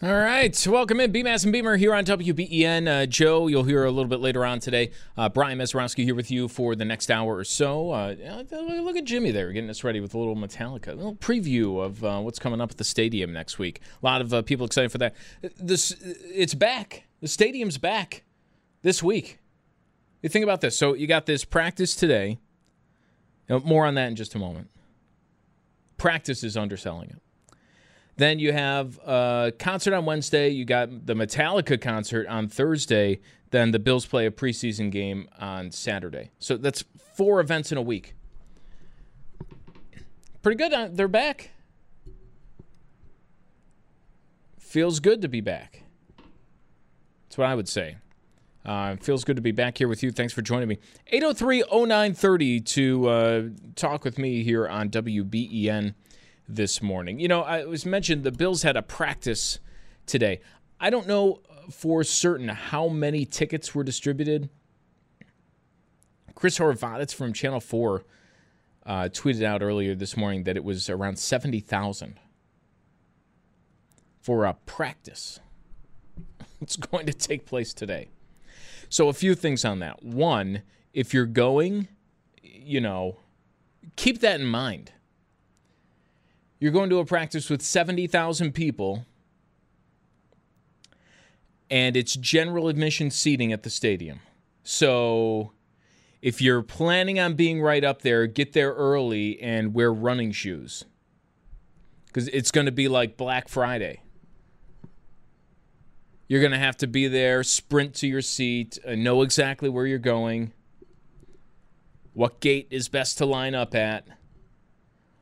All right, welcome in, Beamaz and Beamer here on WBEN. Uh, Joe, you'll hear a little bit later on today. Uh, Brian Mazurowski here with you for the next hour or so. Uh, look at Jimmy there, getting us ready with a little Metallica, a little preview of uh, what's coming up at the stadium next week. A lot of uh, people excited for that. This, it's back. The stadium's back this week. You think about this. So you got this practice today. You know, more on that in just a moment. Practice is underselling it. Then you have a concert on Wednesday. You got the Metallica concert on Thursday. Then the Bills play a preseason game on Saturday. So that's four events in a week. Pretty good. They're back. Feels good to be back. That's what I would say. Uh, feels good to be back here with you. Thanks for joining me. 803 0930 to uh, talk with me here on WBEN this morning. You know, I was mentioned the Bills had a practice today. I don't know for certain how many tickets were distributed. Chris Horvatits from Channel 4 uh, tweeted out earlier this morning that it was around 70,000 for a practice. It's going to take place today. So, a few things on that. One, if you're going, you know, keep that in mind you're going to a practice with 70,000 people, and it's general admission seating at the stadium. So if you're planning on being right up there, get there early and wear running shoes. Because it's going to be like Black Friday. You're going to have to be there, sprint to your seat, uh, know exactly where you're going, what gate is best to line up at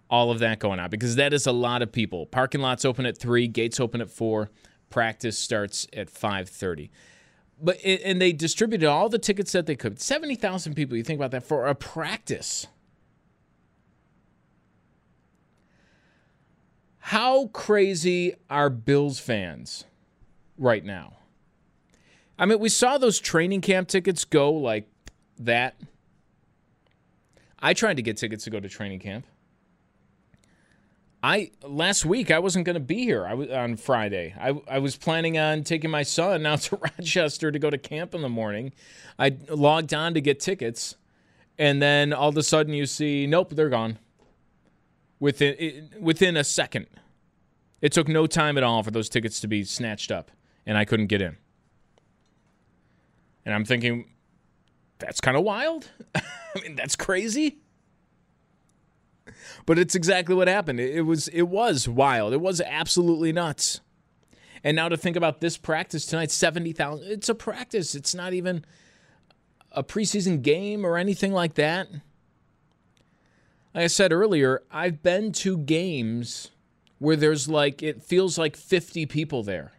all of that going on because that is a lot of people. Parking lots open at three, gates open at four, practice starts at five thirty. But and they distributed all the tickets that they could. Seventy thousand people. You think about that for a practice. How crazy are Bills fans right now? I mean, we saw those training camp tickets go like that. I tried to get tickets to go to training camp. I last week I wasn't going to be here. I was on Friday. I I was planning on taking my son out to Rochester to go to camp in the morning. I logged on to get tickets, and then all of a sudden you see, nope, they're gone. Within within a second, it took no time at all for those tickets to be snatched up, and I couldn't get in. And I'm thinking, that's kind of wild. I mean, that's crazy but it's exactly what happened. It, was it was wild. It was absolutely nuts. And now to think about this practice tonight, seventy thousand. It's a practice. It's not even a preseason game or anything like that. Like I said earlier, I've been to games where there's like it feels like 50 people there.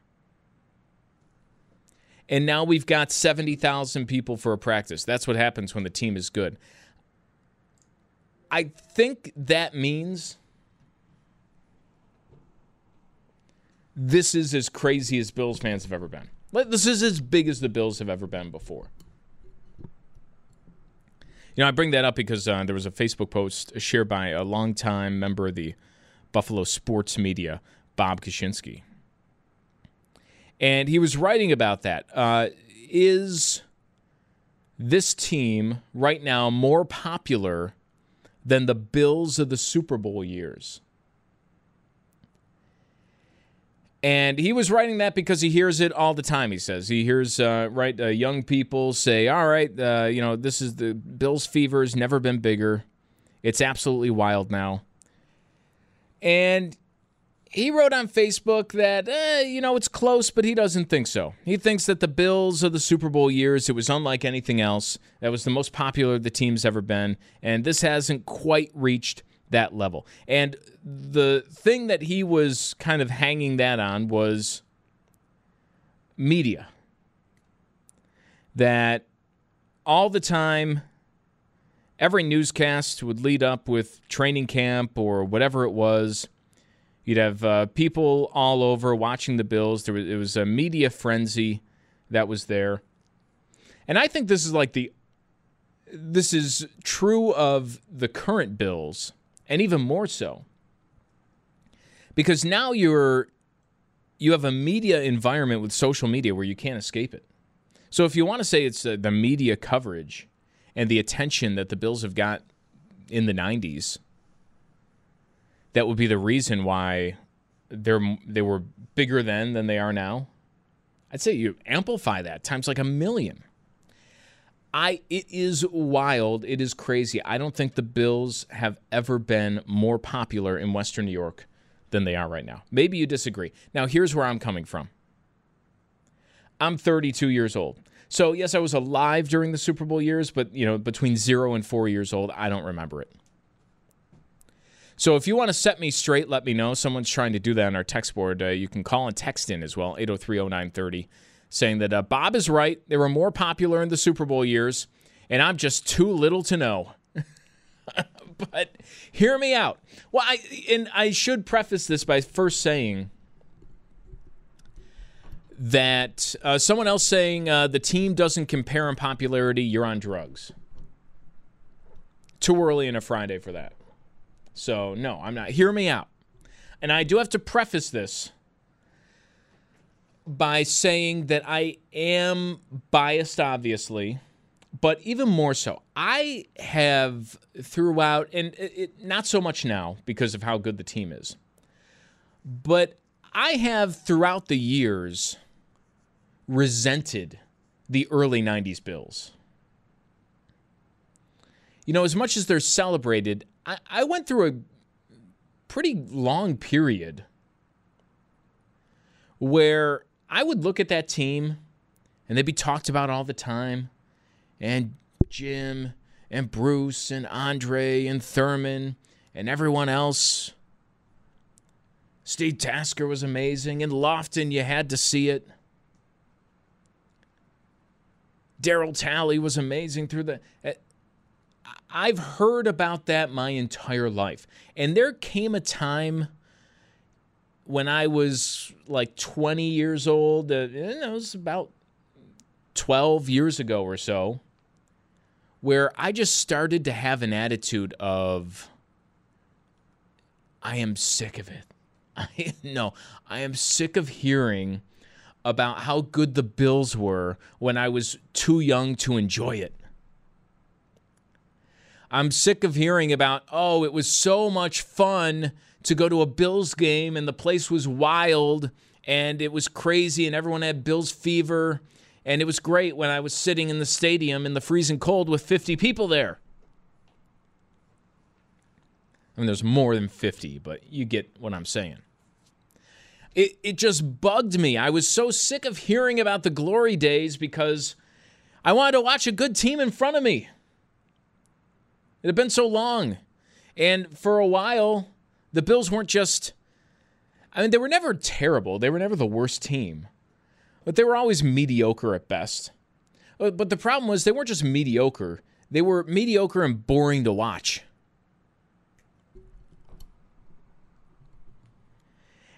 And now we've got 70,000 people for a practice. That's what happens when the team is good. I think that means this is as crazy as Bills fans have ever been. This is as big as the Bills have ever been before. You know, I bring that up because uh, there was a Facebook post shared by a longtime member of the Buffalo sports media, Bob Kaczynski. And he was writing about that. Uh, is this team right now more popular than the Bills of the Super Bowl years. And he was writing that because he hears it all the time. He says he hears uh, right uh, young people say, "All right, uh, you know, this is the Bills' fever has never been bigger. It's absolutely wild now." And he wrote on Facebook that eh, you know it's close, but he doesn't think so. He thinks that the Bills of the Super Bowl years it was unlike anything else. That was the most popular the team's ever been, and this hasn't quite reached that level. And the thing that he was kind of hanging that on was media. That all the time, every newscast would lead up with training camp or whatever it was. You'd have uh, people all over watching the Bills. There was, it was a media frenzy that was there. And I think this is like the this is true of the current Bills and even more so because now you're you have a media environment with social media where you can't escape it. So if you want to say it's uh, the media coverage and the attention that the Bills have got in the 90s, that would be the reason why they're they were bigger then than they are now. I'd say you amplify that times like a million. I it is wild. It is crazy. I don't think the Bills have ever been more popular in Western New York than they are right now. Maybe you disagree. Now here's where I'm coming from. I'm 32 years old. So yes, I was alive during the Super Bowl years, but you know, between 0 and 4 years old, I don't remember it. So if you want to set me straight, let me know. Someone's trying to do that on our text board. Uh, you can call and text in as well, 8030930 saying that uh, Bob is right. They were more popular in the Super Bowl years, and I'm just too little to know. but hear me out. Well, I and I should preface this by first saying that uh, someone else saying uh, the team doesn't compare in popularity, you're on drugs. Too early in a Friday for that. So, no, I'm not. Hear me out. And I do have to preface this by saying that I am biased, obviously, but even more so, I have throughout, and it, it, not so much now because of how good the team is, but I have throughout the years resented the early 90s Bills. You know, as much as they're celebrated, I, I went through a pretty long period where I would look at that team and they'd be talked about all the time. And Jim and Bruce and Andre and Thurman and everyone else. Steve Tasker was amazing. And Lofton, you had to see it. Daryl Talley was amazing through the. Eh, I've heard about that my entire life. And there came a time when I was like 20 years old, uh, it was about 12 years ago or so, where I just started to have an attitude of, I am sick of it. I, no, I am sick of hearing about how good the Bills were when I was too young to enjoy it. I'm sick of hearing about, oh, it was so much fun to go to a Bills game and the place was wild and it was crazy and everyone had Bills fever. And it was great when I was sitting in the stadium in the freezing cold with 50 people there. I mean, there's more than 50, but you get what I'm saying. It, it just bugged me. I was so sick of hearing about the glory days because I wanted to watch a good team in front of me. It had been so long. And for a while, the Bills weren't just, I mean, they were never terrible. They were never the worst team, but they were always mediocre at best. But the problem was they weren't just mediocre, they were mediocre and boring to watch.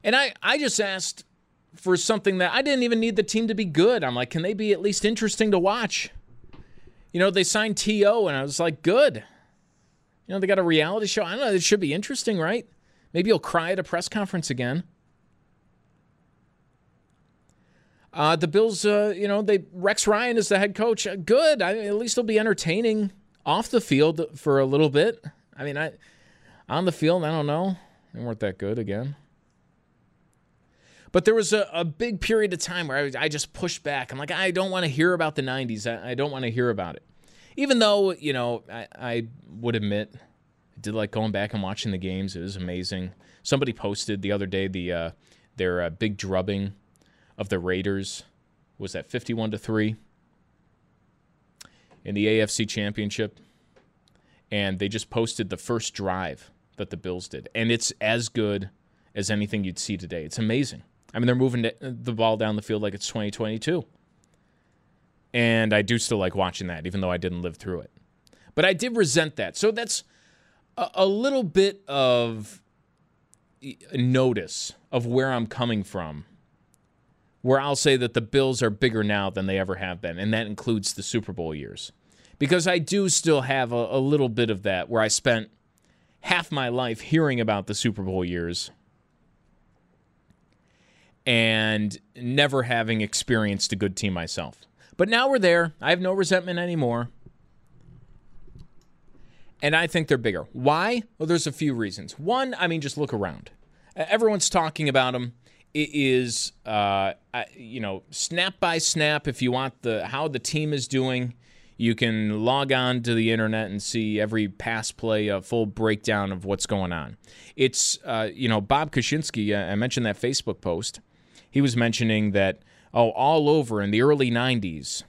And I, I just asked for something that I didn't even need the team to be good. I'm like, can they be at least interesting to watch? You know, they signed T.O., and I was like, good. You know, they got a reality show. I don't know. It should be interesting, right? Maybe he'll cry at a press conference again. Uh, the Bills, uh, you know, they Rex Ryan is the head coach. Uh, good. I, at least he'll be entertaining off the field for a little bit. I mean, I on the field, I don't know. They weren't that good again. But there was a, a big period of time where I, I just pushed back. I'm like, I don't want to hear about the 90s. I, I don't want to hear about it. Even though, you know, I, I would admit, I did like going back and watching the games. It was amazing. Somebody posted the other day the uh, their uh, big drubbing of the Raiders was that 51 to 3 in the AFC Championship. And they just posted the first drive that the Bills did. And it's as good as anything you'd see today. It's amazing. I mean, they're moving the ball down the field like it's 2022. And I do still like watching that, even though I didn't live through it. But I did resent that. So that's a, a little bit of notice of where I'm coming from, where I'll say that the Bills are bigger now than they ever have been. And that includes the Super Bowl years. Because I do still have a, a little bit of that where I spent half my life hearing about the Super Bowl years and never having experienced a good team myself. But now we're there. I have no resentment anymore. And I think they're bigger. Why? Well, there's a few reasons. One, I mean, just look around. Everyone's talking about them. It is, uh, you know, snap by snap. If you want the how the team is doing, you can log on to the internet and see every pass play, a full breakdown of what's going on. It's, uh, you know, Bob Kaczynski. I mentioned that Facebook post he was mentioning that oh, all over in the early '90s,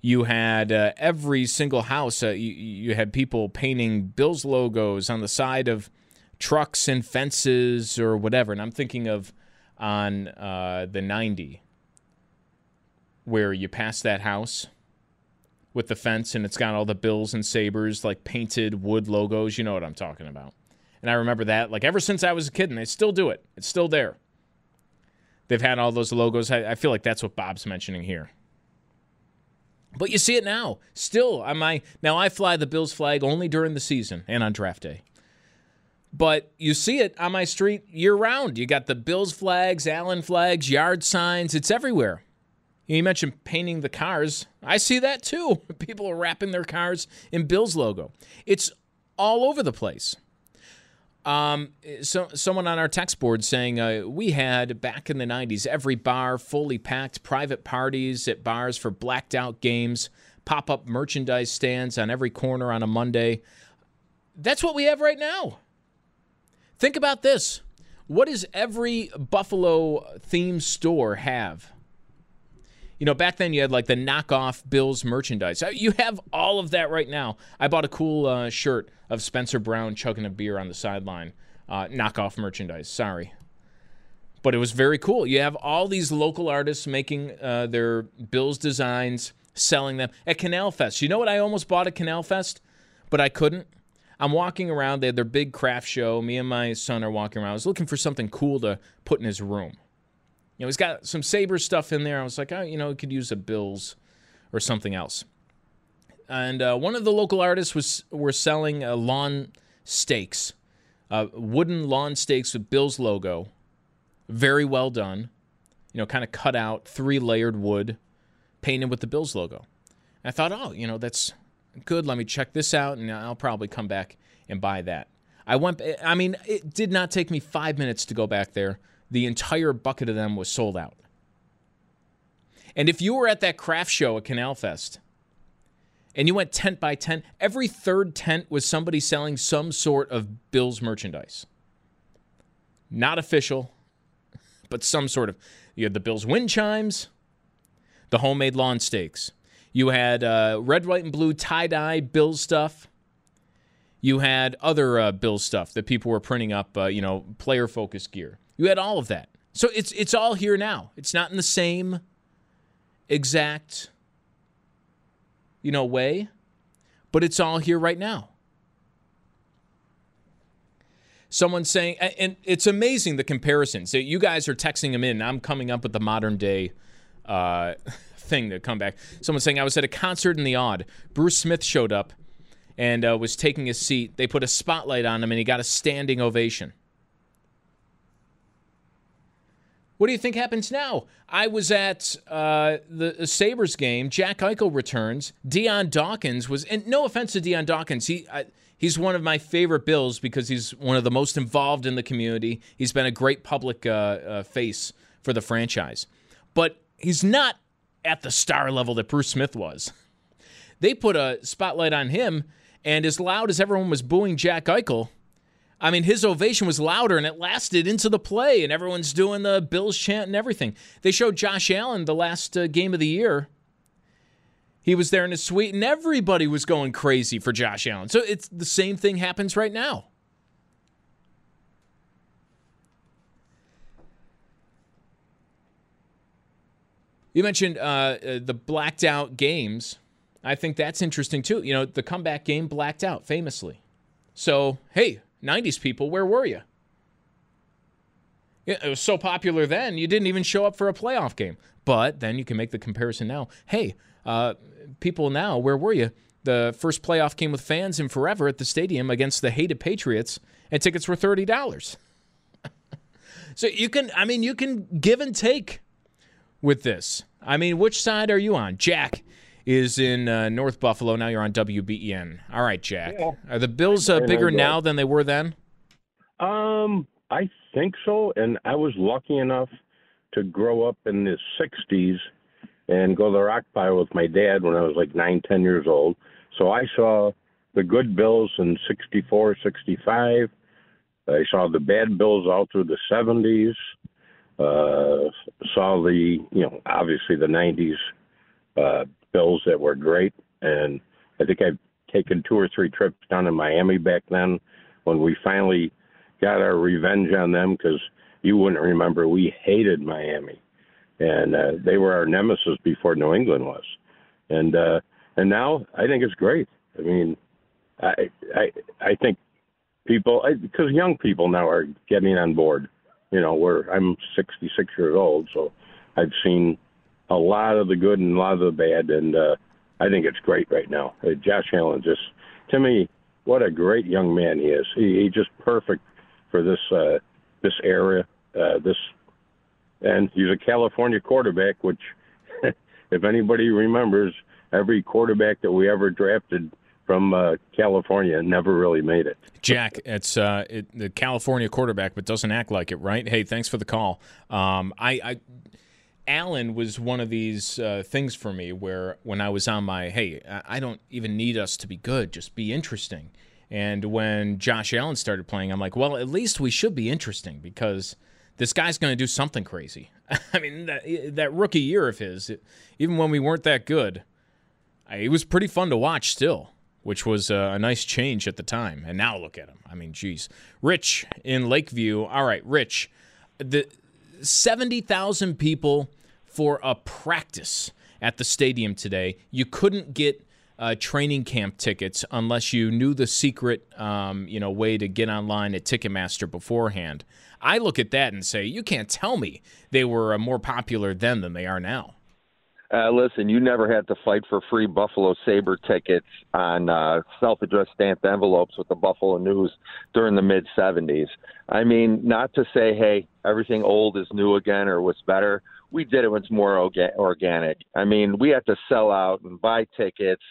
you had uh, every single house. Uh, you, you had people painting Bills logos on the side of trucks and fences or whatever. And I'm thinking of on uh, the 90 where you pass that house with the fence and it's got all the bills and sabres like painted wood logos you know what i'm talking about and i remember that like ever since i was a kid and they still do it it's still there They've had all those logos. I, I feel like that's what Bob's mentioning here. But you see it now. Still, my now I fly the Bills flag only during the season and on draft day. But you see it on my street year round. You got the Bills flags, Allen flags, yard signs. It's everywhere. You mentioned painting the cars. I see that too. People are wrapping their cars in Bills logo. It's all over the place. Um, so someone on our text board saying uh, we had back in the '90s every bar fully packed, private parties at bars for blacked out games, pop up merchandise stands on every corner on a Monday. That's what we have right now. Think about this: what does every Buffalo theme store have? You know, back then you had like the knockoff Bills merchandise. Uh, you have all of that right now. I bought a cool uh, shirt of Spencer Brown chugging a beer on the sideline. Uh, knockoff merchandise. Sorry. But it was very cool. You have all these local artists making uh, their Bills designs, selling them at Canal Fest. You know what? I almost bought at Canal Fest, but I couldn't. I'm walking around. They had their big craft show. Me and my son are walking around. I was looking for something cool to put in his room. Know, he's got some Sabre stuff in there. I was like, oh, you know, he could use a Bills or something else. And uh, one of the local artists was were selling uh, lawn stakes, uh, wooden lawn stakes with Bills logo, very well done. You know, kind of cut out, three layered wood, painted with the Bills logo. And I thought, oh, you know, that's good. Let me check this out, and I'll probably come back and buy that. I went. I mean, it did not take me five minutes to go back there the entire bucket of them was sold out. And if you were at that craft show at Canal Fest and you went tent by tent, every third tent was somebody selling some sort of Bills merchandise. Not official, but some sort of. You had the Bills wind chimes, the homemade lawn stakes. You had uh, red, white, and blue tie dye Bills stuff. You had other uh, Bills stuff that people were printing up, uh, you know, player focused gear. You had all of that. So it's it's all here now. It's not in the same exact you know way, but it's all here right now. Someone saying, and it's amazing the comparisons. So you guys are texting them in. I'm coming up with the modern day uh, thing to come back. Someone saying, I was at a concert in the Aud. Bruce Smith showed up and uh, was taking his seat. They put a spotlight on him and he got a standing ovation. What do you think happens now? I was at uh, the Sabres game. Jack Eichel returns. Dion Dawkins was, and no offense to Dion Dawkins, he I, he's one of my favorite Bills because he's one of the most involved in the community. He's been a great public uh, uh, face for the franchise. But he's not at the star level that Bruce Smith was. They put a spotlight on him, and as loud as everyone was booing Jack Eichel, I mean, his ovation was louder and it lasted into the play, and everyone's doing the Bills chant and everything. They showed Josh Allen the last uh, game of the year. He was there in his suite, and everybody was going crazy for Josh Allen. So it's the same thing happens right now. You mentioned uh, uh, the blacked out games. I think that's interesting too. You know, the comeback game blacked out famously. So, hey, 90s people, where were you? It was so popular then, you didn't even show up for a playoff game. But then you can make the comparison now. Hey, uh, people now, where were you? The first playoff game with fans in forever at the stadium against the hated Patriots, and tickets were $30. so you can, I mean, you can give and take with this. I mean, which side are you on? Jack is in uh, North Buffalo. Now you're on WBEN. All right, Jack. Yeah. Are the Bills uh, bigger now than they were then? Um, I think so. And I was lucky enough to grow up in the 60s and go to the rock pile with my dad when I was like nine, ten years old. So I saw the good Bills in 64, 65. I saw the bad Bills all through the 70s. Uh, saw the, you know, obviously the 90s uh, Bills that were great. And I think I've taken two or three trips down to Miami back then when we finally got our revenge on them because you wouldn't remember we hated Miami, and uh, they were our nemesis before New England was, and uh, and now I think it's great. I mean, I I I think people because young people now are getting on board. You know, where I'm 66 years old, so I've seen a lot of the good and a lot of the bad, and uh, I think it's great right now. Uh, Josh Allen just, to me, what a great young man he is. He, he's just perfect for this uh, this era. Uh, this, and he's a California quarterback, which, if anybody remembers, every quarterback that we ever drafted from uh, California never really made it. Jack, it's uh, it, the California quarterback, but doesn't act like it, right? Hey, thanks for the call. Um, I, I Allen was one of these uh, things for me where when I was on my, hey, I don't even need us to be good, just be interesting. And when Josh Allen started playing, I'm like, well, at least we should be interesting because this guy's going to do something crazy. I mean, that, that rookie year of his, even when we weren't that good, it was pretty fun to watch still, which was a nice change at the time. And now look at him. I mean, geez. Rich in Lakeview. All right, Rich. The 70,000 people for a practice at the stadium today. You couldn't get uh, training camp tickets unless you knew the secret, um, you know, way to get online at Ticketmaster beforehand. I look at that and say, you can't tell me they were uh, more popular then than they are now. Uh, listen, you never had to fight for free Buffalo Sabre tickets on uh, self-addressed stamped envelopes with the Buffalo News during the mid '70s. I mean, not to say, hey, everything old is new again or what's better. We did it when it's more orga- organic. I mean, we had to sell out and buy tickets,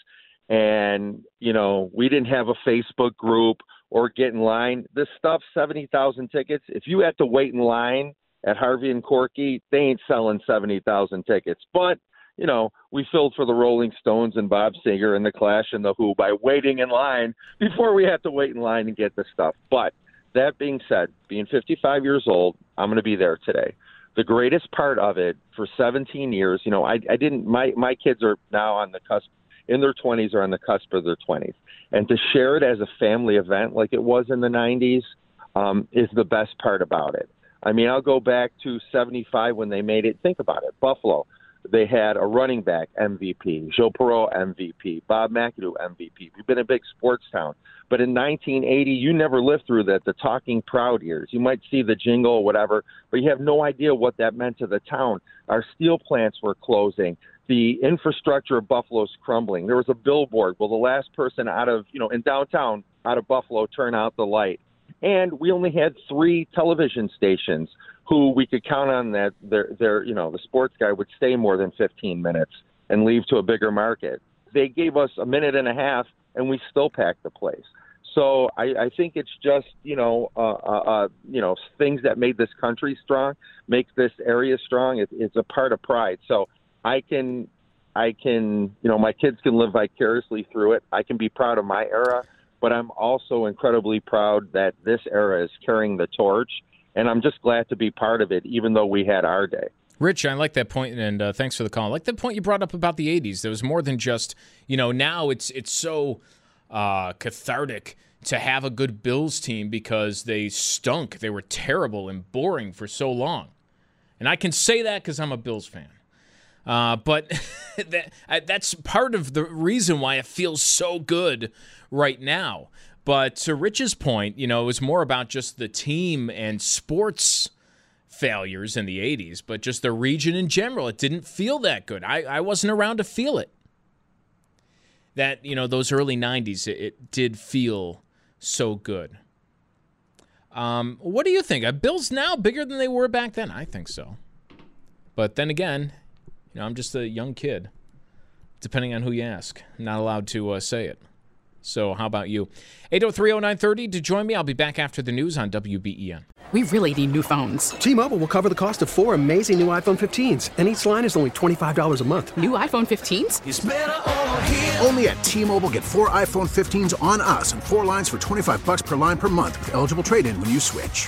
and you know, we didn't have a Facebook group or get in line. This stuff, seventy thousand tickets. If you had to wait in line at Harvey and Corky, they ain't selling seventy thousand tickets, but you know, we filled for the Rolling Stones and Bob Seger and the Clash and the Who by waiting in line before we had to wait in line and get the stuff. But that being said, being 55 years old, I'm going to be there today. The greatest part of it for 17 years, you know, I, I didn't. My my kids are now on the cusp, in their 20s or on the cusp of their 20s, and to share it as a family event like it was in the 90s um, is the best part about it. I mean, I'll go back to 75 when they made it. Think about it, Buffalo they had a running back MVP, Joe Perreault MVP, Bob McAdoo MVP. We've been a big sports town. But in 1980, you never lived through that, the talking proud years. You might see the jingle or whatever, but you have no idea what that meant to the town. Our steel plants were closing. The infrastructure of Buffalo's crumbling. There was a billboard. Will the last person out of, you know, in downtown out of Buffalo turn out the light? And we only had three television stations who we could count on that their their you know the sports guy would stay more than 15 minutes and leave to a bigger market. They gave us a minute and a half and we still packed the place. So I, I think it's just you know uh, uh, uh, you know things that made this country strong, make this area strong. It, it's a part of pride. So I can I can you know my kids can live vicariously through it. I can be proud of my era, but I'm also incredibly proud that this era is carrying the torch, and I'm just glad to be part of it, even though we had our day. Rich, I like that point, and uh, thanks for the call. I like the point you brought up about the '80s. There was more than just, you know, now it's it's so uh, cathartic to have a good Bills team because they stunk. They were terrible and boring for so long. And I can say that because I'm a Bills fan. Uh, but that, that's part of the reason why it feels so good right now. But to Rich's point, you know, it was more about just the team and sports failures in the 80s, but just the region in general. It didn't feel that good. I, I wasn't around to feel it that you know those early 90s it, it did feel so good um, what do you think are bills now bigger than they were back then i think so but then again you know i'm just a young kid depending on who you ask I'm not allowed to uh, say it so how about you 8030930 to join me i'll be back after the news on wben We really need new phones. T-Mobile will cover the cost of four amazing new iPhone 15s, and each line is only $25 a month. New iPhone 15s? Only at T-Mobile get four iPhone 15s on us and four lines for 25 bucks per line per month with eligible trade-in when you switch.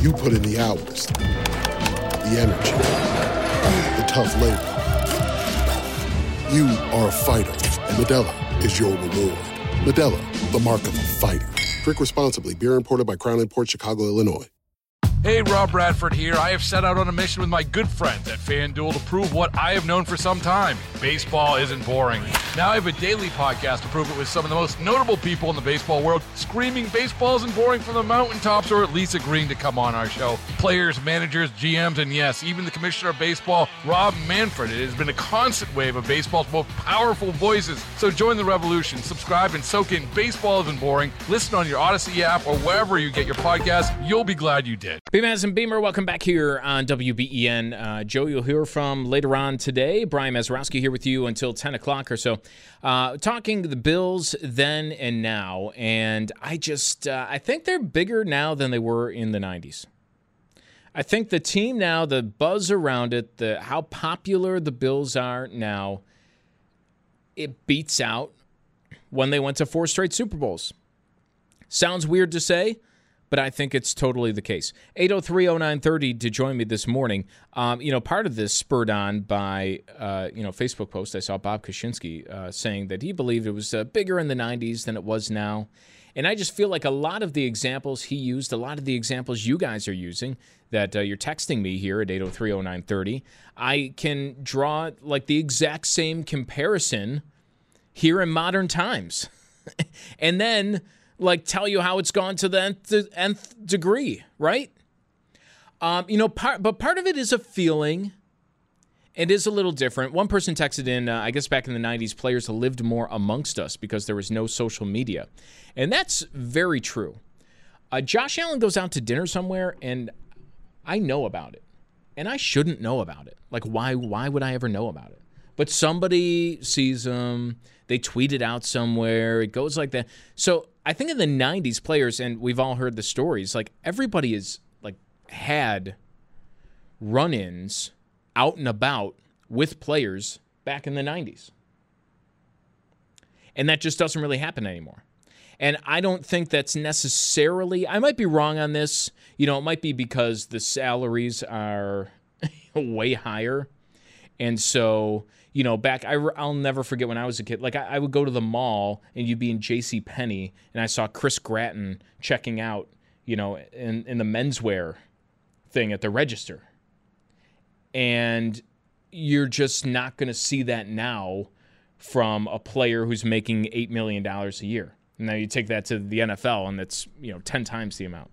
You put in the hours, the energy, the tough labor. You are a fighter, and Modelo is your reward. Modelo, the mark of a fighter. Drink responsibly. Beer imported by Crown Imports Chicago, Illinois. Hey, Rob Bradford here. I have set out on a mission with my good friends at FanDuel to prove what I have known for some time baseball isn't boring. Now I have a daily podcast to prove it with some of the most notable people in the baseball world screaming baseballs and boring from the mountaintops or at least agreeing to come on our show. Players, managers, GMs, and yes, even the commissioner of baseball, Rob Manfred. It has been a constant wave of baseball's most powerful voices. So join the revolution. Subscribe and soak in Baseball Isn't Boring. Listen on your Audacy app or wherever you get your podcast. You'll be glad you did. Beamaz and Beamer, welcome back here on WBEN. Uh, Joe, you'll hear from later on today. Brian Mazurowski here with you until 10 o'clock or so. Uh, talking the Bills then and now. And I just, uh, I think they're bigger now than they were in the 90s. I think the team now, the buzz around it, the how popular the Bills are now, it beats out when they went to four straight Super Bowls. Sounds weird to say, but I think it's totally the case. 8030930 to join me this morning. Um, you know, part of this spurred on by, uh, you know, Facebook post. I saw Bob Kaczynski uh, saying that he believed it was uh, bigger in the 90s than it was now. And I just feel like a lot of the examples he used, a lot of the examples you guys are using that uh, you're texting me here at 8030930, I can draw like the exact same comparison here in modern times. and then like tell you how it's gone to the nth, nth degree, right? Um, you know, part, but part of it is a feeling. It is a little different. One person texted in, uh, I guess back in the 90s, players lived more amongst us because there was no social media. And that's very true. Uh, Josh Allen goes out to dinner somewhere, and I know about it. And I shouldn't know about it. Like, why, why would I ever know about it? But somebody sees him, they tweet it out somewhere, it goes like that. So I think in the 90s, players, and we've all heard the stories, like everybody is like had run ins out and about with players back in the 90s. And that just doesn't really happen anymore. And I don't think that's necessarily, I might be wrong on this. You know, it might be because the salaries are way higher. And so, you know, back, I, will never forget when I was a kid. Like, I, I would go to the mall and you'd be in J.C. Penney, and I saw Chris Gratton checking out, you know, in, in the menswear thing at the register. And you're just not going to see that now from a player who's making $8 million a year. Now you take that to the NFL, and that's you know ten times the amount.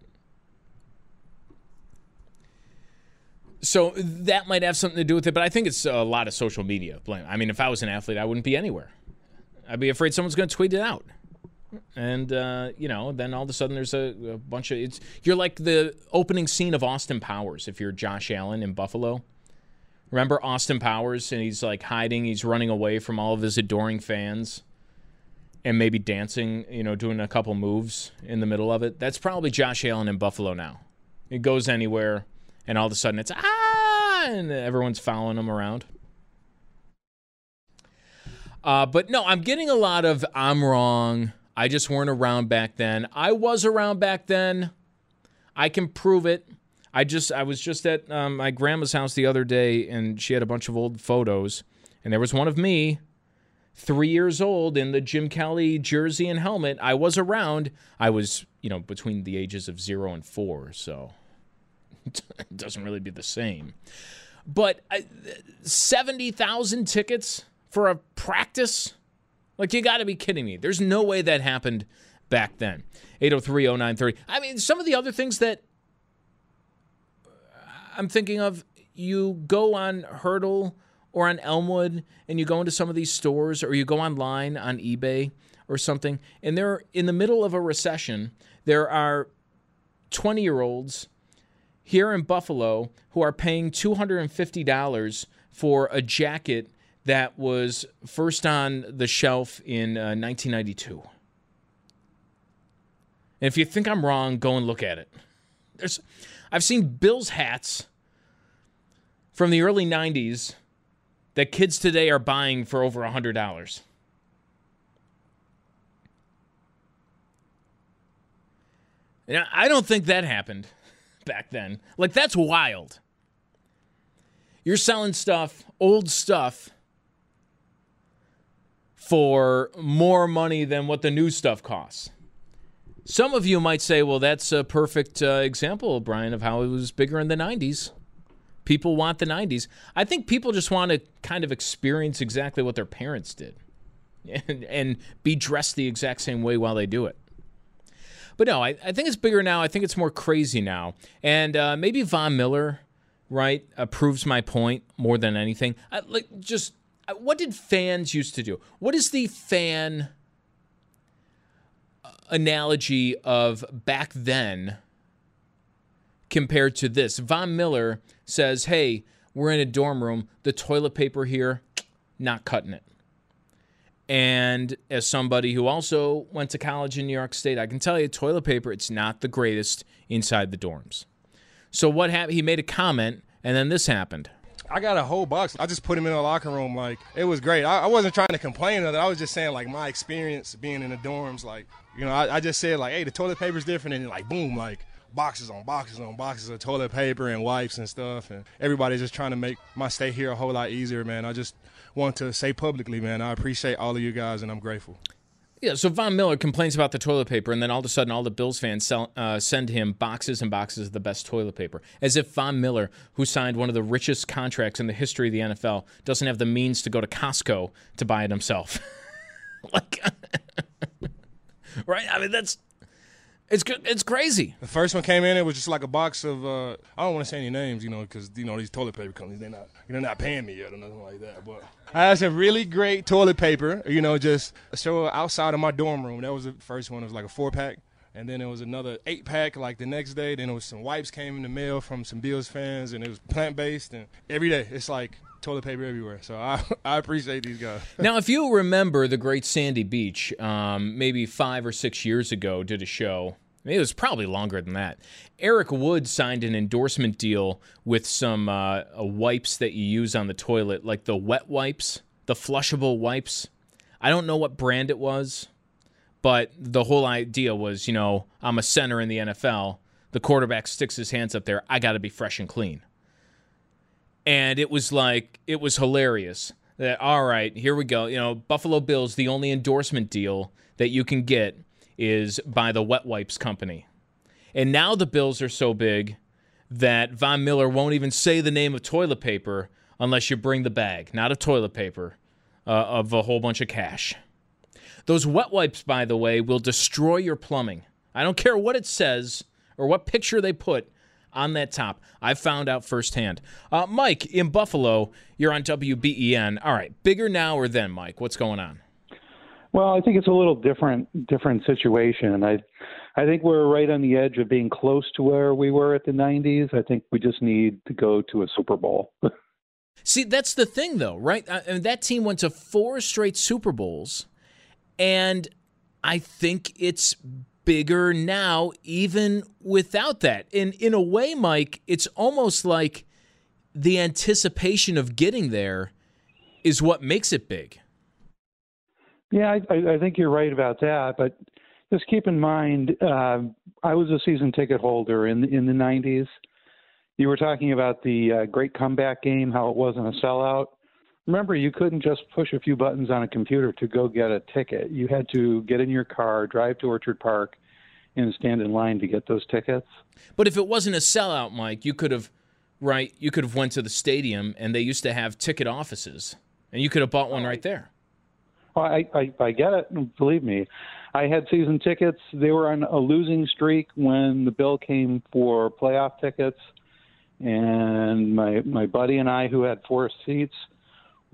So that might have something to do with it, but I think it's a lot of social media blame. I mean, if I was an athlete, I wouldn't be anywhere. I'd be afraid someone's going to tweet it out, and uh, you know, then all of a sudden there's a, a bunch of it's. You're like the opening scene of Austin Powers. If you're Josh Allen in Buffalo, remember Austin Powers, and he's like hiding, he's running away from all of his adoring fans and maybe dancing, you know, doing a couple moves in the middle of it. That's probably Josh Allen in Buffalo now. It goes anywhere, and all of a sudden it's ah, and everyone's following him around. Uh, but no, I'm getting a lot of I'm wrong. I just weren't around back then. I was around back then. I can prove it. I just I was just at um, my grandma's house the other day, and she had a bunch of old photos, and there was one of me three years old in the Jim Kelly jersey and helmet. I was around. I was, you know, between the ages of zero and four, so it doesn't really be the same. But uh, 70,000 tickets for a practice? Like, you got to be kidding me. There's no way that happened back then. 803 0930. I mean, some of the other things that I'm thinking of, you go on Hertel or on Elmwood and you go into some of these stores or you go online on eBay or something, and they're in the middle of a recession, there are 20 year olds here in Buffalo who are paying $250 for a jacket that was first on the shelf in uh, 1992. And if you think I'm wrong, go and look at it. There's, I've seen Bills hats from the early 90s that kids today are buying for over $100. And I don't think that happened back then. Like, that's wild. You're selling stuff, old stuff, for more money than what the new stuff costs. Some of you might say, well, that's a perfect uh, example, Brian, of how it was bigger in the 90s. People want the 90s. I think people just want to kind of experience exactly what their parents did and, and be dressed the exact same way while they do it. But no, I, I think it's bigger now. I think it's more crazy now. And uh, maybe Von Miller, right, uh, proves my point more than anything. I, like, just what did fans used to do? What is the fan uh, analogy of back then compared to this? Von Miller says, hey, we're in a dorm room. The toilet paper here, not cutting it. And as somebody who also went to college in New York State, I can tell you toilet paper, it's not the greatest inside the dorms. So what happened? He made a comment, and then this happened. I got a whole box. I just put him in the locker room. Like it was great. I, I wasn't trying to complain of it. I was just saying like my experience being in the dorms. Like you know, I, I just said like, hey, the toilet paper's different, and like boom, like boxes on boxes on boxes of toilet paper and wipes and stuff. And everybody's just trying to make my stay here a whole lot easier, man. I just want to say publicly, man, I appreciate all of you guys and I'm grateful. Yeah, so Von Miller complains about the toilet paper, and then all of a sudden, all the Bills fans sell, uh, send him boxes and boxes of the best toilet paper. As if Von Miller, who signed one of the richest contracts in the history of the NFL, doesn't have the means to go to Costco to buy it himself. like, right? I mean, that's it's it's crazy. The first one came in, it was just like a box of uh, I don't want to say any names, you know, because you know these toilet paper companies they're not they're not paying me yet or nothing like that. But I had some really great toilet paper, you know, just show outside of my dorm room. That was the first one. It was like a four pack, and then it was another eight pack like the next day. Then it was some wipes came in the mail from some Bills fans, and it was plant based. And every day it's like toilet paper everywhere. So I, I appreciate these guys. now, if you remember the great Sandy Beach, um, maybe five or six years ago, did a show. it was probably longer than that. Eric Wood signed an endorsement deal with some uh, wipes that you use on the toilet, like the wet wipes, the flushable wipes. I don't know what brand it was, but the whole idea was, you know, I'm a center in the NFL. The quarterback sticks his hands up there. I got to be fresh and clean and it was like it was hilarious that all right here we go. You know buffalo bills the only endorsement deal that you can get is by the wet wipes company. And now the bills are so big that von miller won't even say the name of toilet paper unless you bring the bag not of toilet paper uh, of a whole bunch of cash. Those wet wipes, by the way, will destroy your plumbing. I don't care what it says or what picture they put on that top. I've found out firsthand. Uh, Mike in Buffalo, you're on WBEN. All right, bigger now or then, Mike? What's going on? Well, I think it's a little different different situation. I I think we're right on the edge of being close to where we were at the 90s. I think we just need to go to a Super Bowl. See, that's the thing, though, right? I mean, that team went to four straight Super Bowls, and I think it's bigger now, even without that. In in a way, Mike, it's almost like the anticipation of getting there is what makes it big. Yeah, I, I think you're right about that. But just keep in mind, uh, I was a season ticket holder in in the '90s. You were talking about the uh, great comeback game, how it wasn't a sellout. Remember, you couldn't just push a few buttons on a computer to go get a ticket. You had to get in your car, drive to Orchard Park, and stand in line to get those tickets. But if it wasn't a sellout, Mike, you could have, right? You could have went to the stadium, and they used to have ticket offices, and you could have bought one right there. Well, I, I, I get it. Believe me, I had season tickets. They were on a losing streak when the bill came for playoff tickets, and my my buddy and I, who had four seats,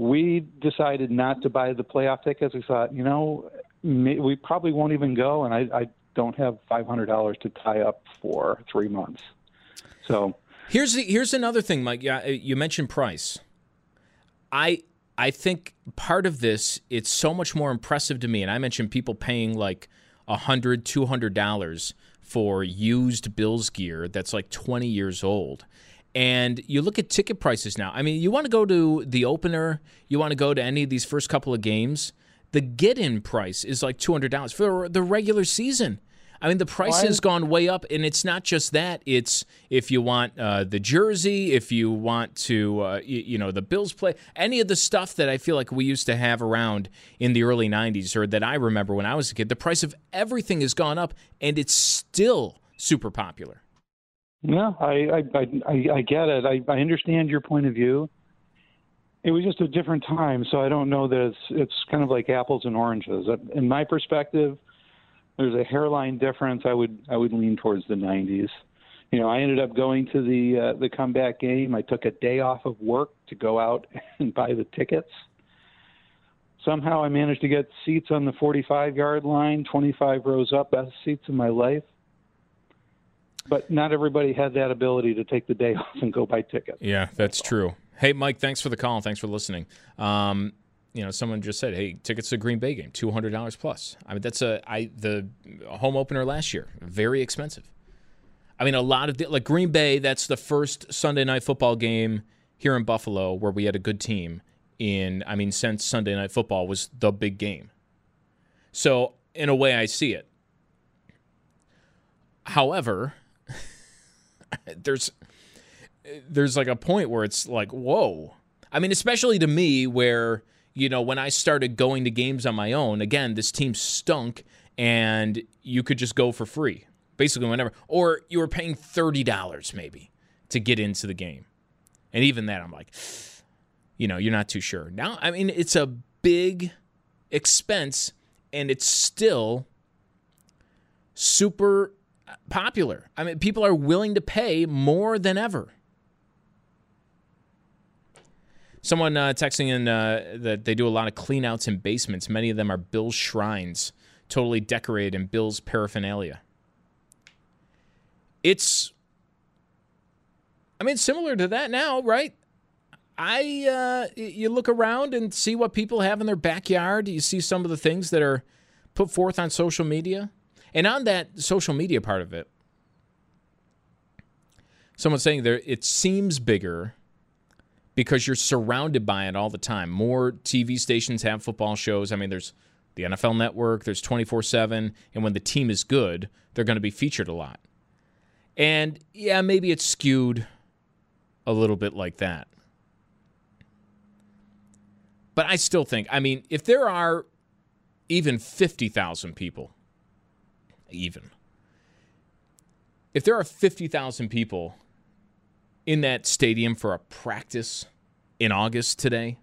we decided not to buy the playoff tickets. We thought, you know, we probably won't even go, and I, I don't have five hundred dollars to tie up for three months. So here's the here's another thing, Mike. Yeah, uh, you mentioned price. I I think part of this it's so much more impressive to me, and I mentioned people paying like a hundred, two hundred dollars for used Bills gear that's like twenty years old. And you look at ticket prices now. I mean, you want to go to the opener, you want to go to any of these first couple of games. The get-in price is like two hundred dollars for the regular season. I mean, the price has gone way up, and it's not just that. It's if you want uh, the jersey, if you want to, uh, you, you, know, the Bills play, any of the stuff that I feel like we used to have around in the early '90s, or that I remember when I was a kid. The price of everything has gone up, and it's still super popular. Yeah, I I I, I get it. I, I understand your point of view. It was just a different time, so I don't know that it's it's kind of like apples and oranges. In my perspective, there's a hairline difference. I would I would lean towards the 90s. You know, I ended up going to the uh, the comeback game. I took a day off of work to go out and buy the tickets. Somehow I managed to get seats on the 45 yard line, 25 rows up, best seats in my life but not everybody had that ability to take the day off and go buy tickets. Yeah, that's true. Hey, Mike, thanks for the call. and Thanks for listening. Um, you know, someone just said, "Hey, tickets to Green Bay game, two hundred dollars plus." I mean, that's a I the home opener last year, very expensive. I mean, a lot of like Green Bay. That's the first Sunday night football game here in Buffalo where we had a good team. In I mean, since Sunday night football was the big game. So in a way, I see it. However, there's there's like a point where it's like, whoa. I mean, especially to me, where you know when I started going to games on my own. Again, this team stunk, and you could just go for free, basically whenever, or you were paying thirty dollars maybe to get into the game, and even that, I'm like, you know, you're not too sure. Now, I mean, it's a big expense, and it's still super popular. I mean, people are willing to pay more than ever. Someone uh, texting in uh, that they do a lot of cleanouts in basements. Many of them are Bill's shrines, totally decorated in Bill's paraphernalia. It's, I mean, similar to that now, right? I, uh, you look around and see what people have in their backyard. You see some of the things that are put forth on social media. And on that social media part of it, someone's saying there it seems bigger because you're surrounded by it all the time. More TV stations have football shows. I mean, there's the NFL Network, there's 24 7, and when the team is good, they're going to be featured a lot. And yeah, maybe it's skewed a little bit like that. But I still think, I mean, if there are even 50,000 people even. If there are 50,000 people in that stadium for a practice in August today,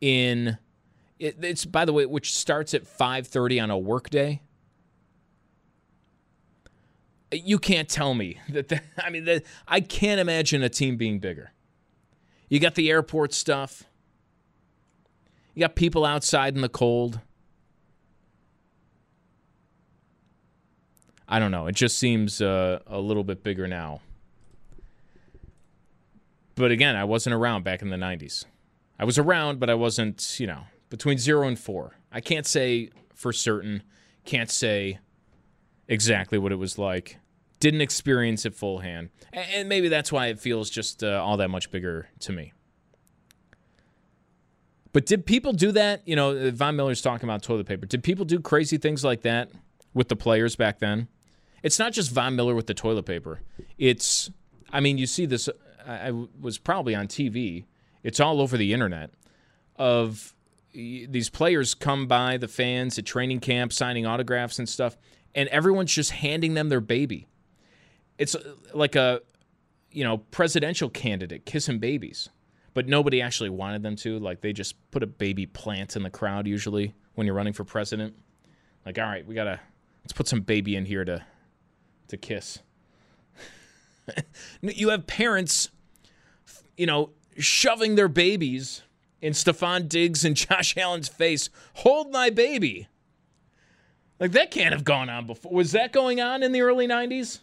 in It, it's by the way, which starts at 5:30 on a workday. You can't tell me that. The, I mean, I can't imagine a team being bigger. You got the airport stuff. You got people outside in the cold. I don't know. It just seems uh, a little bit bigger now. But again, I wasn't around back in the 90s. I was around, but I wasn't, you know, between zero and four. I can't say for certain, can't say exactly what it was like. Didn't experience it full hand. And maybe that's why it feels just uh, all that much bigger to me. But did people do that? You know, Von Miller's talking about toilet paper. Did people do crazy things like that with the players back then? It's not just Von Miller with the toilet paper. It's, I mean, you see this. I was probably on TV. It's all over the internet. Of these players come by the fans at training camp, signing autographs and stuff, and everyone's just handing them their baby. It's uh, like a, you know, presidential candidate kissing babies, but nobody actually wanted them to. Like they just put a baby plant in the crowd usually when you're running for president. Like, all right, we gotta let's put some baby in here to to kiss. you have parents, you know, shoving their babies in Stefon Diggs and Josh Allen's face. Hold my baby. Like that can't have gone on before. Was that going on in the early 90s?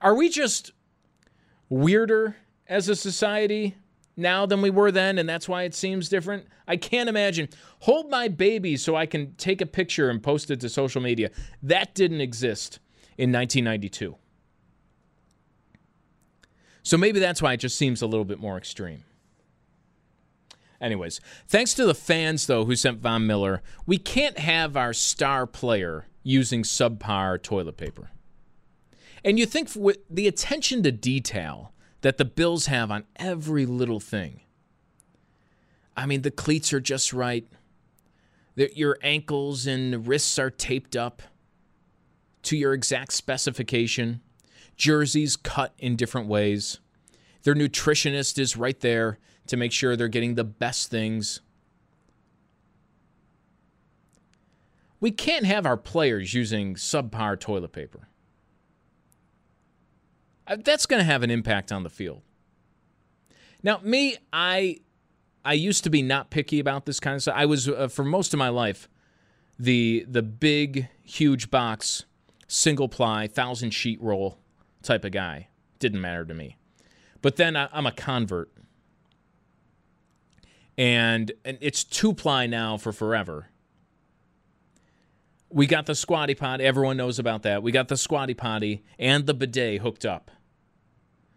Are we just weirder as a society now than we were then and that's why it seems different? I can't imagine. Hold my baby so I can take a picture and post it to social media. That didn't exist in 1992. So maybe that's why it just seems a little bit more extreme. Anyways, thanks to the fans, though, who sent Von Miller, we can't have our star player using subpar toilet paper. And you think with the attention to detail that the Bills have on every little thing, I mean, the cleats are just right. Your ankles and wrists are taped up to your exact specification. Jerseys cut in different ways. Their nutritionist is right there to make sure they're getting the best things. We can't have our players using subpar toilet paper. Uh, that's going to have an impact on the field. Now, me, I I used to be not picky about this kind of stuff. I was uh, for most of my life the the big huge box single ply thousand sheet roll type of guy. Didn't matter to me. But then I, I'm a convert and, and it's two ply now for forever. We got the squatty potty. Everyone knows about that. We got the squatty potty and the bidet hooked up.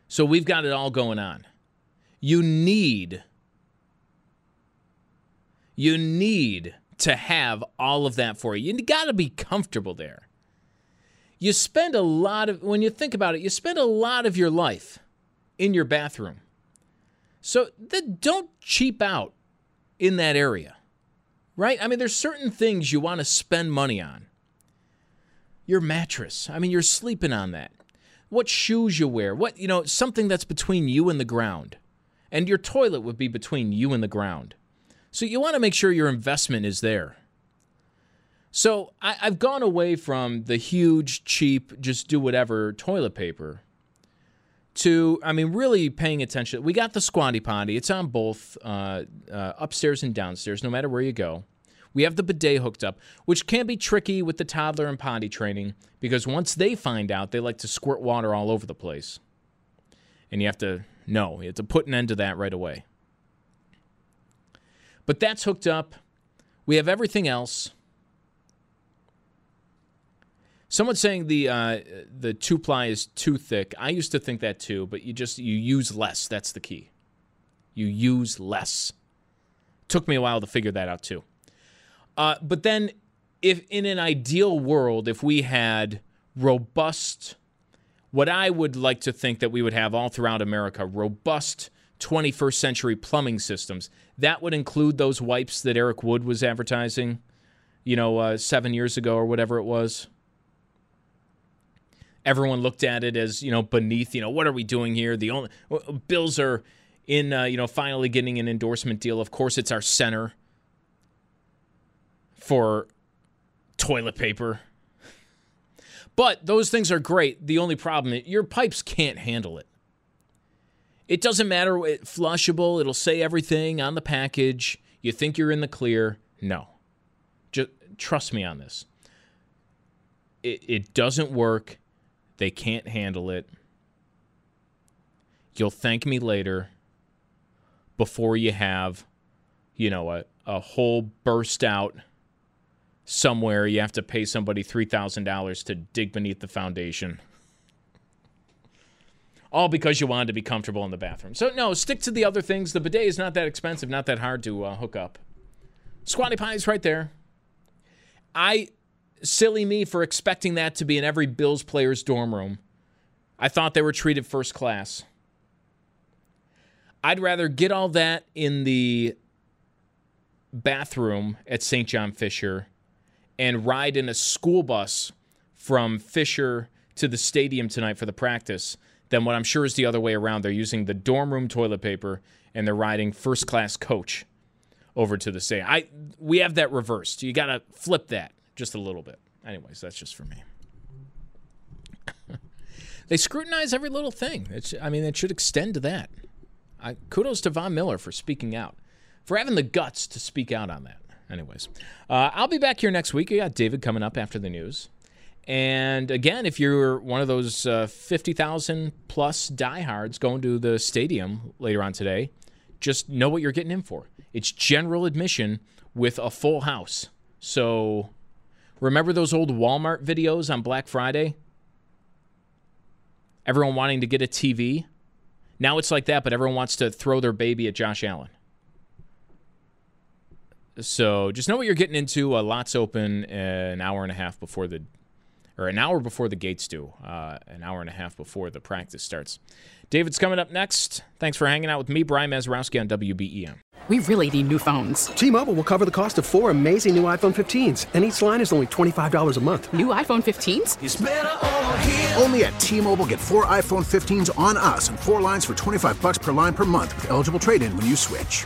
So we've got it all going on. You need you need to have all of that for you. You got to be comfortable there. You spend a lot of when you think about it, you spend a lot of your life in your bathroom. So don't cheap out in that area, right? I mean, there's certain things you want to spend money on. Your mattress. I mean, you're sleeping on that. What shoes you wear. What, you know, something that's between you and the ground. And your toilet would be between you and the ground. So you want to make sure your investment is there. So I, have gone away from the huge, cheap, just do whatever toilet paper to, I mean, really paying attention. We got the squatty potty. It's on both uh, uh, upstairs and downstairs, no matter where you go. We have the bidet hooked up, which can be tricky with the toddler and potty training because once they find out, they like to squirt water all over the place. And you have to know, you have to put an end to that right away. But that's hooked up. We have everything else. Someone's saying the uh, the two ply is too thick. I used to think that too, but you just you use less. That's the key. You use less. Took me a while to figure that out too. Uh, but then, if in an ideal world, if we had robust, what I would like to think that we would have all throughout America, robust 21st century plumbing systems, that would include those wipes that Eric Wood was advertising, you know, uh, seven years ago or whatever it was everyone looked at it as you know beneath. You know, what are we doing here? The only Bills are in. Uh, you know, finally getting an endorsement deal. Of course, it's our center. for toilet paper. But those things are great. The only problem is your pipes can't handle it. It doesn't matter, it, flushable, it'll say everything on the package. You think you're in the clear. No. Just trust me on this. It, it doesn't work. They can't handle it. You'll thank me later before you have, you know, a, a hole burst out somewhere. You have to pay somebody $3,000 to dig beneath the foundation. All because you wanted to be comfortable in the bathroom. So, no, stick to the other things. The bidet is not that expensive, not that hard to uh, hook up. Squatty Pie's right there. I, silly me for expecting that to be in every Bills player's dorm room. I thought they were treated first class. I'd rather get all that in the bathroom at St. John Fisher and ride in a school bus from Fisher to the stadium tonight for the practice than what I'm sure is the other way around. They're using the dorm room toilet paper and they're riding first class coach over to the stadium. I we have that reversed. You got to flip that just a little bit. Anyways, that's just for me. they scrutinize every little thing. It's, I mean, it should extend to that. I, kudos to Von Miller for speaking out, for having the guts to speak out on that. Anyways, uh, I'll be back here next week. We got David coming up after the news. And again, if you're one of those uh, 50,000 plus diehards going to the stadium later on today, just know what you're getting in for. It's general admission with a full house. So remember those old Walmart videos on Black Friday? Everyone wanting to get a TV? Now it's like that, but everyone wants to throw their baby at Josh Allen. So just know what you're getting into. A lot's open an hour and a half before the, or an hour before the gates do, uh, an hour and a half before the practice starts. David's coming up next. Thanks for hanging out with me, Brian Mazurowski on WBEN. We really need new phones. T-Mobile will cover the cost of four amazing new iPhone 15s, and each line is only $25 a month. New iPhone 15s? Only at T-Mobile get four iPhone 15s on us and four lines for 25 bucks per line per month with eligible trade-in when you switch.